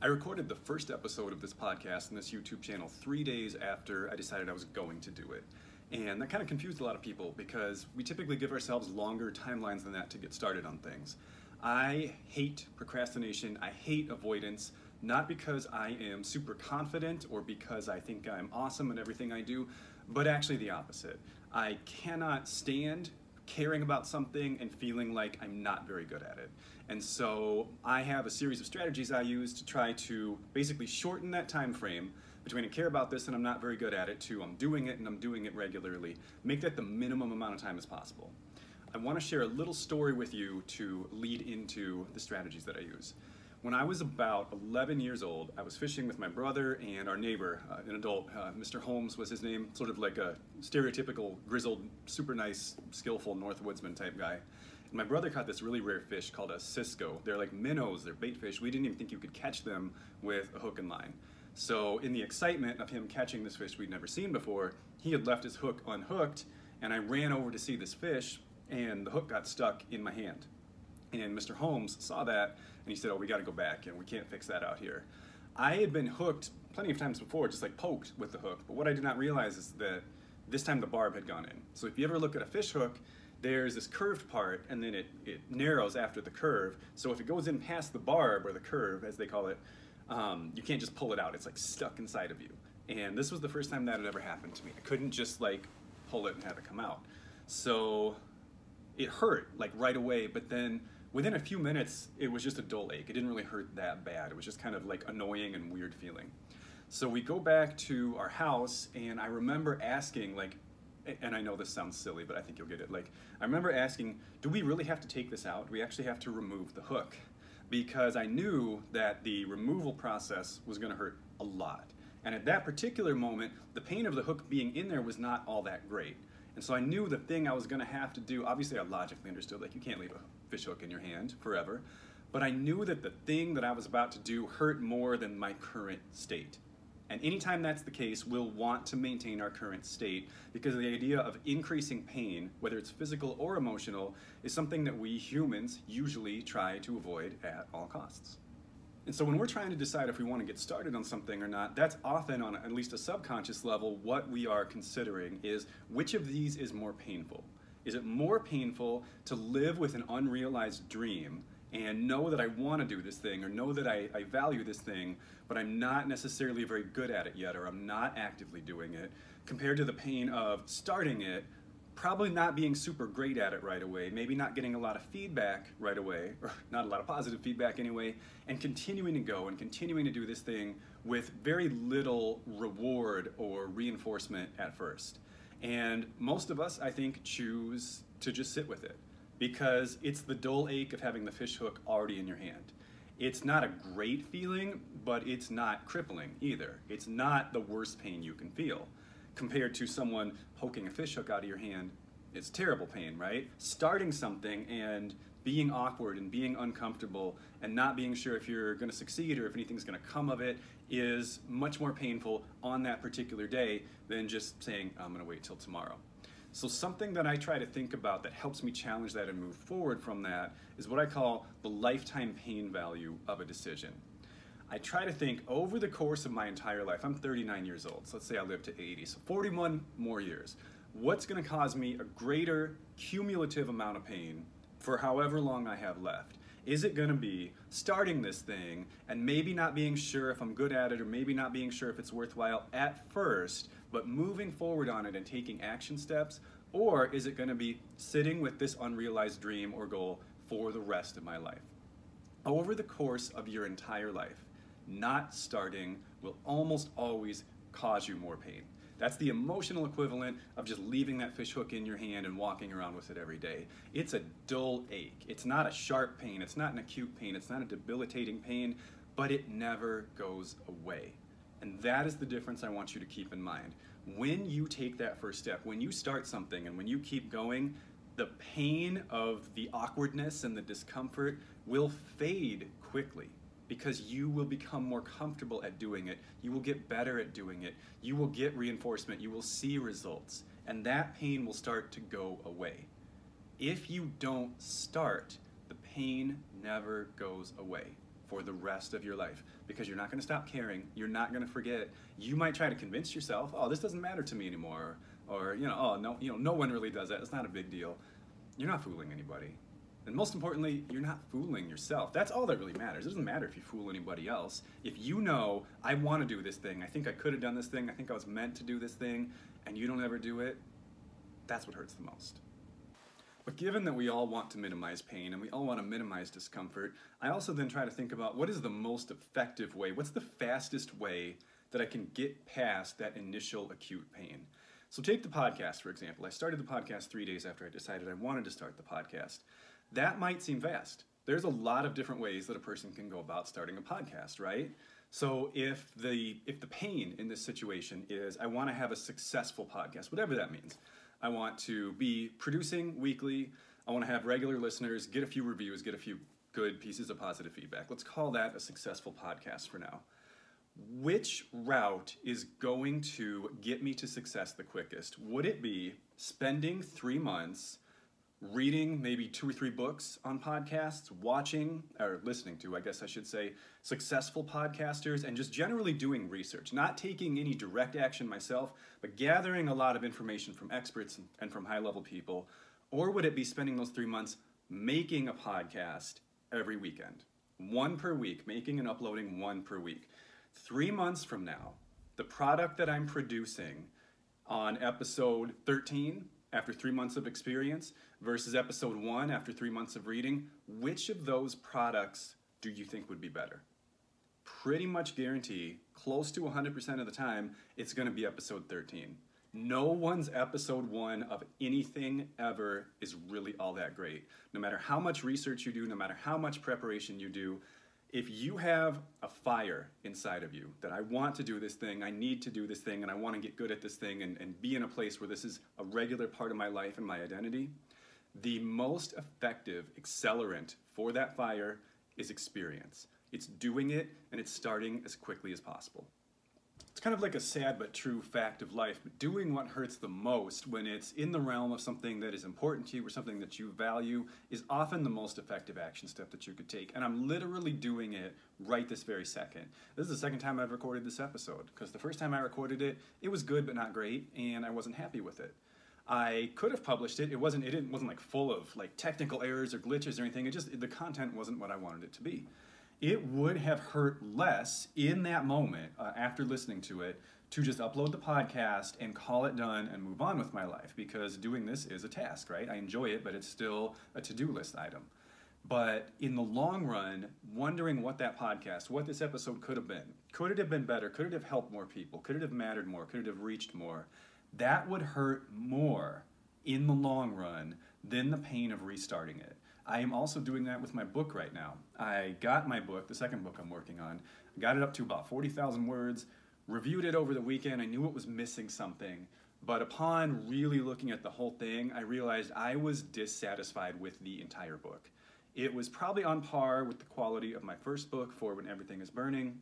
I recorded the first episode of this podcast and this YouTube channel three days after I decided I was going to do it. And that kind of confused a lot of people because we typically give ourselves longer timelines than that to get started on things. I hate procrastination, I hate avoidance, not because I am super confident or because I think I'm awesome in everything I do, but actually the opposite. I cannot stand caring about something and feeling like I'm not very good at it. And so I have a series of strategies I use to try to basically shorten that time frame between I care about this and I'm not very good at it to I'm doing it and I'm doing it regularly. Make that the minimum amount of time as possible. I want to share a little story with you to lead into the strategies that I use. When I was about 11 years old, I was fishing with my brother and our neighbor, uh, an adult. Uh, Mr. Holmes was his name, sort of like a stereotypical, grizzled, super nice, skillful Northwoodsman type guy. And my brother caught this really rare fish called a cisco. They're like minnows, they're bait fish. We didn't even think you could catch them with a hook and line. So in the excitement of him catching this fish we'd never seen before, he had left his hook unhooked, and I ran over to see this fish, and the hook got stuck in my hand. And Mr. Holmes saw that, and he said, oh, we gotta go back, and we can't fix that out here. I had been hooked plenty of times before, just like poked with the hook, but what I did not realize is that this time the barb had gone in. So if you ever look at a fish hook, there's this curved part and then it, it narrows after the curve. So if it goes in past the barb or the curve, as they call it, um, you can't just pull it out. It's like stuck inside of you. And this was the first time that had ever happened to me. I couldn't just like pull it and have it come out. So it hurt like right away, but then within a few minutes, it was just a dull ache. It didn't really hurt that bad. It was just kind of like annoying and weird feeling. So we go back to our house, and I remember asking, like, and I know this sounds silly, but I think you'll get it. Like, I remember asking, do we really have to take this out? Do we actually have to remove the hook? Because I knew that the removal process was going to hurt a lot. And at that particular moment, the pain of the hook being in there was not all that great. And so I knew the thing I was going to have to do, obviously I logically understood, like you can't leave a fish hook in your hand forever, but I knew that the thing that I was about to do hurt more than my current state. And anytime that's the case, we'll want to maintain our current state because the idea of increasing pain, whether it's physical or emotional, is something that we humans usually try to avoid at all costs. And so when we're trying to decide if we want to get started on something or not, that's often on at least a subconscious level what we are considering is which of these is more painful? Is it more painful to live with an unrealized dream and know that I want to do this thing or know that I, I value this thing, but I'm not necessarily very good at it yet or I'm not actively doing it, compared to the pain of starting it, probably not being super great at it right away, maybe not getting a lot of feedback right away, or not a lot of positive feedback anyway, and continuing to go and continuing to do this thing with very little reward or reinforcement at first. And most of us, I think, choose to just sit with it because it's the dull ache of having the fish hook already in your hand. It's not a great feeling, but it's not crippling either. It's not the worst pain you can feel. Compared to someone poking a fish hook out of your hand, it's terrible pain, right? Starting something and being awkward and being uncomfortable and not being sure if you're going to succeed or if anything's going to come of it is much more painful on that particular day than just saying, I'm going to wait till tomorrow. So something that I try to think about that helps me challenge that and move forward from that is what I call the lifetime pain value of a decision. I try to think over the course of my entire life, I'm 39 years old, so let's say I live to 80, so 41 more years. What's gonna cause me a greater cumulative amount of pain for however long I have left? Is it gonna be starting this thing and maybe not being sure if I'm good at it or maybe not being sure if it's worthwhile at first, but moving forward on it and taking action steps? Or is it to be sitting with this unrealized dream or goal for the rest of my life? Over the course of your entire life, not starting will almost always cause you more pain. That's the emotional equivalent of just leaving that fish hook in your hand and walking around with it every day. It's a dull ache. It's not a sharp pain. It's not an acute pain. It's not a debilitating pain, but it never goes away. And that is the difference I want you to keep in mind. When you take that first step, when you start something and when you keep going, the pain of the awkwardness and the discomfort will fade quickly because you will become more comfortable at doing it. You will get better at doing it. You will get reinforcement. You will see results. And that pain will start to go away. If you don't start, the pain never goes away for the rest of your life because you're not going to stop caring. You're not going to forget. You might try to convince yourself, "Oh, this doesn't matter to me anymore," or you know, "Oh, no, you know, no one really does that. It's not a big deal." You're not fooling anybody. And most importantly, you're not fooling yourself. That's all that really matters. It doesn't matter if you fool anybody else. If you know, I want to do this thing, I think I could have done this thing, I think I was meant to do this thing, and you don't ever do it, that's what hurts the most. But given that we all want to minimize pain and we all want to minimize discomfort, I also then try to think about what is the most effective way, what's the fastest way that I can get past that initial acute pain. So take the podcast, for example. I started the podcast three days after I decided I wanted to start the podcast. That might seem vast. There's a lot of different ways that a person can go about starting a podcast, right? So if the if the pain in this situation is I want to have a successful podcast, whatever that means. I want to be producing weekly. I want to have regular listeners, get a few reviews, get a few good pieces of positive feedback. Let's call that a successful podcast for now. Which route is going to get me to success the quickest? Would it be spending three months reading maybe two or three books on podcasts, watching or listening to, I guess I should say, successful podcasters, and just generally doing research, not taking any direct action myself, but gathering a lot of information from experts and from high level people? Or would it be spending those three months making a podcast every weekend? One per week, making and uploading one per week. Three months from now, the product that I'm producing on episode 13 after three months of experience versus episode one after three months of reading, which of those products do you think would be better? Pretty much guarantee, close to 100% of the time, it's to be episode 13. No one's episode one of anything ever is really all that great. No matter how much research you do, no matter how much preparation you do, if you have a fire inside of you that I want to do this thing, I need to do this thing, and I want to get good at this thing and, and be in a place where this is a regular part of my life and my identity, the most effective accelerant for that fire is experience. It's doing it and it's starting as quickly as possible. It's kind of like a sad but true fact of life, doing what hurts the most when it's in the realm of something that is important to you or something that you value is often the most effective action step that you could take. And I'm literally doing it right this very second. This is the second time I've recorded this episode because the first time I recorded it, it was good but not great, and I wasn't happy with it. I could have published it. It wasn't. It wasn't like full of like technical errors or glitches or anything. It just the content wasn't what I wanted it to be it would have hurt less in that moment uh, after listening to it to just upload the podcast and call it done and move on with my life because doing this is a task, right? I enjoy it, but it's still a to do list item. But in the long run, wondering what that podcast, what this episode could have been, could it have been better? Could it have helped more people? Could it have mattered more? Could it have reached more? That would hurt more in the long run than the pain of restarting it. I am also doing that with my book right now. I got my book, the second book I'm working on, got it up to about 40,000 words, reviewed it over the weekend. I knew it was missing something, but upon really looking at the whole thing, I realized I was dissatisfied with the entire book. It was probably on par with the quality of my first book, For When Everything is Burning,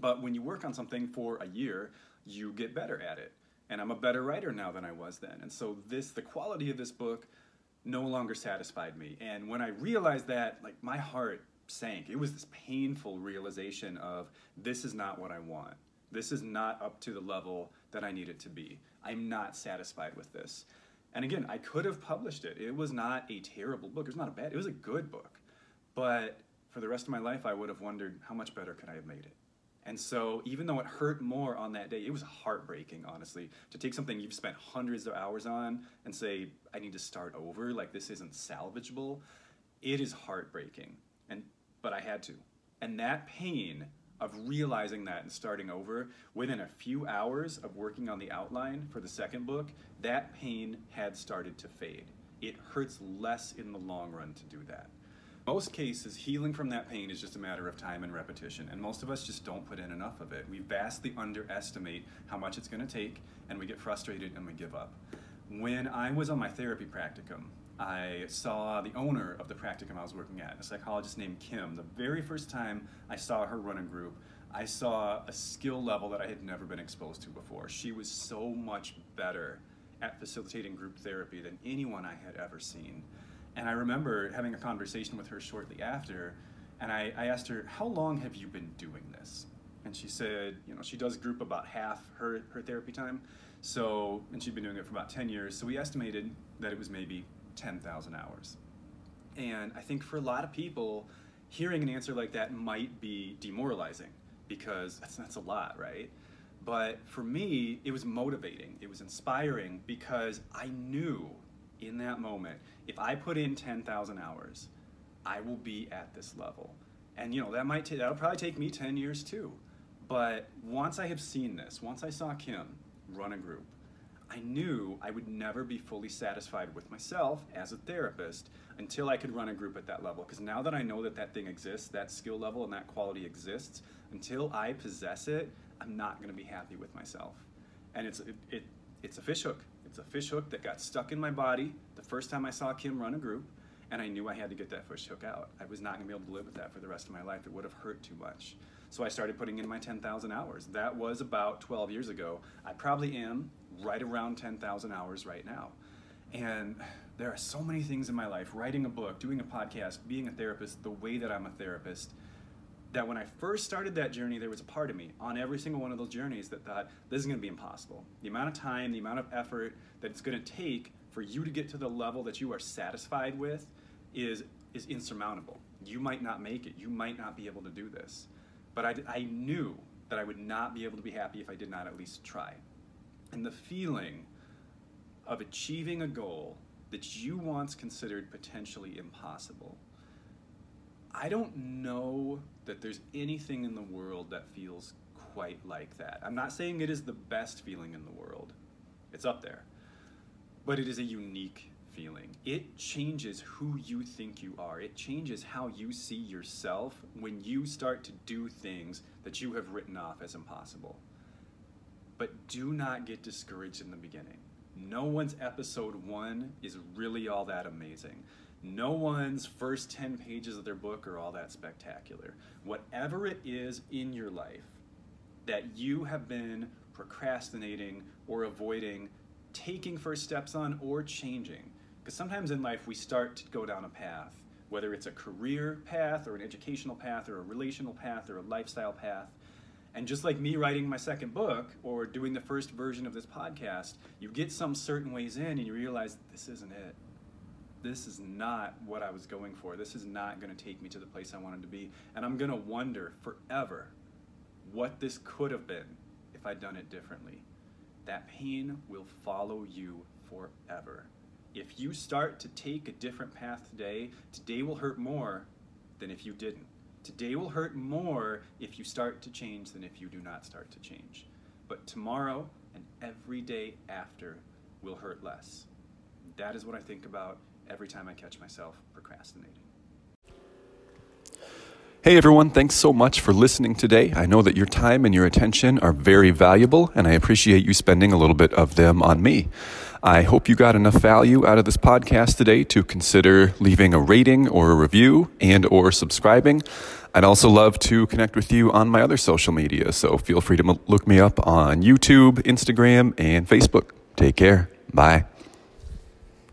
but when you work on something for a year, you get better at it. And I'm a better writer now than I was then. And so this the quality of this book no longer satisfied me. And when I realized that, like my heart sank. It was this painful realization of this is not what I want. This is not up to the level that I need it to be. I'm not satisfied with this. And again, I could have published it. It was not a terrible book. It was not a bad. It was a good book. But for the rest of my life, I would have wondered how much better could I have made it. And so, even though it hurt more on that day, it was heartbreaking, honestly, to take something you've spent hundreds of hours on and say, I need to start over, like this isn't salvageable. It is heartbreaking. And but I had to. And that pain of realizing that and starting over within a few hours of working on the outline for the second book, that pain had started to fade. It hurts less in the long run to do that most cases, healing from that pain is just a matter of time and repetition, and most of us just don't put in enough of it. We vastly underestimate how much it's going to take, and we get frustrated and we give up. When I was on my therapy practicum, I saw the owner of the practicum I was working at, a psychologist named Kim. The very first time I saw her run a group, I saw a skill level that I had never been exposed to before. She was so much better at facilitating group therapy than anyone I had ever seen. And I remember having a conversation with her shortly after, And I, I asked her, How long have you been doing this? And she said, You know, she does group about half her, her therapy time. So, and she'd been doing it for about 10 years. So we estimated that it was maybe 10,000 hours. And I think for a lot of people, hearing an answer like that might be demoralizing because that's, that's a lot, right? But for me, it was motivating, it was inspiring because I knew in that moment if I put in 10,000 hours, I will be at this level. And you know, that might that'll probably take me 10 years too. But once I have seen this, once I saw Kim run a group, I knew I would never be fully satisfied with myself as a therapist until I could run a group at that level. Because now that I know that that thing exists, that skill level and that quality exists, until I possess it, I'm not going to be happy with myself. And it's it, it it's a fish hook. It's a fish hook that got stuck in my body the first time I saw Kim run a group, and I knew I had to get that fish hook out. I was not going to be able to live with that for the rest of my life. It would have hurt too much. So I started putting in my 10,000 hours. That was about 12 years ago. I probably am right around 10,000 hours right now. And there are so many things in my life writing a book, doing a podcast, being a therapist, the way that I'm a therapist that when I first started that journey, there was a part of me on every single one of those journeys that thought, this is going to be impossible. The amount of time, the amount of effort that it's going to take for you to get to the level that you are satisfied with is, is insurmountable. You might not make it. You might not be able to do this. But I, I knew that I would not be able to be happy if I did not at least try. And the feeling of achieving a goal that you once considered potentially impossible I don't know that there's anything in the world that feels quite like that. I'm not saying it is the best feeling in the world, it's up there. But it is a unique feeling. It changes who you think you are, it changes how you see yourself when you start to do things that you have written off as impossible. But do not get discouraged in the beginning. No one's episode one is really all that amazing. No one's first 10 pages of their book are all that spectacular. Whatever it is in your life that you have been procrastinating or avoiding taking first steps on or changing, because sometimes in life we start to go down a path, whether it's a career path or an educational path or a relational path or a lifestyle path. And just like me writing my second book or doing the first version of this podcast, you get some certain ways in and you realize this isn't it this is not what I was going for. This is not going to take me to the place I wanted to be. And I'm going to wonder forever what this could have been if I'd done it differently. That pain will follow you forever. If you start to take a different path today, today will hurt more than if you didn't. Today will hurt more if you start to change than if you do not start to change. But tomorrow and every day after will hurt less. That is what I think about every time I catch myself procrastinating. Hey everyone, thanks so much for listening today. I know that your time and your attention are very valuable, and I appreciate you spending a little bit of them on me. I hope you got enough value out of this podcast today to consider leaving a rating or a review and or subscribing. I'd also love to connect with you on my other social media, so feel free to look me up on YouTube, Instagram, and Facebook. Take care. Bye.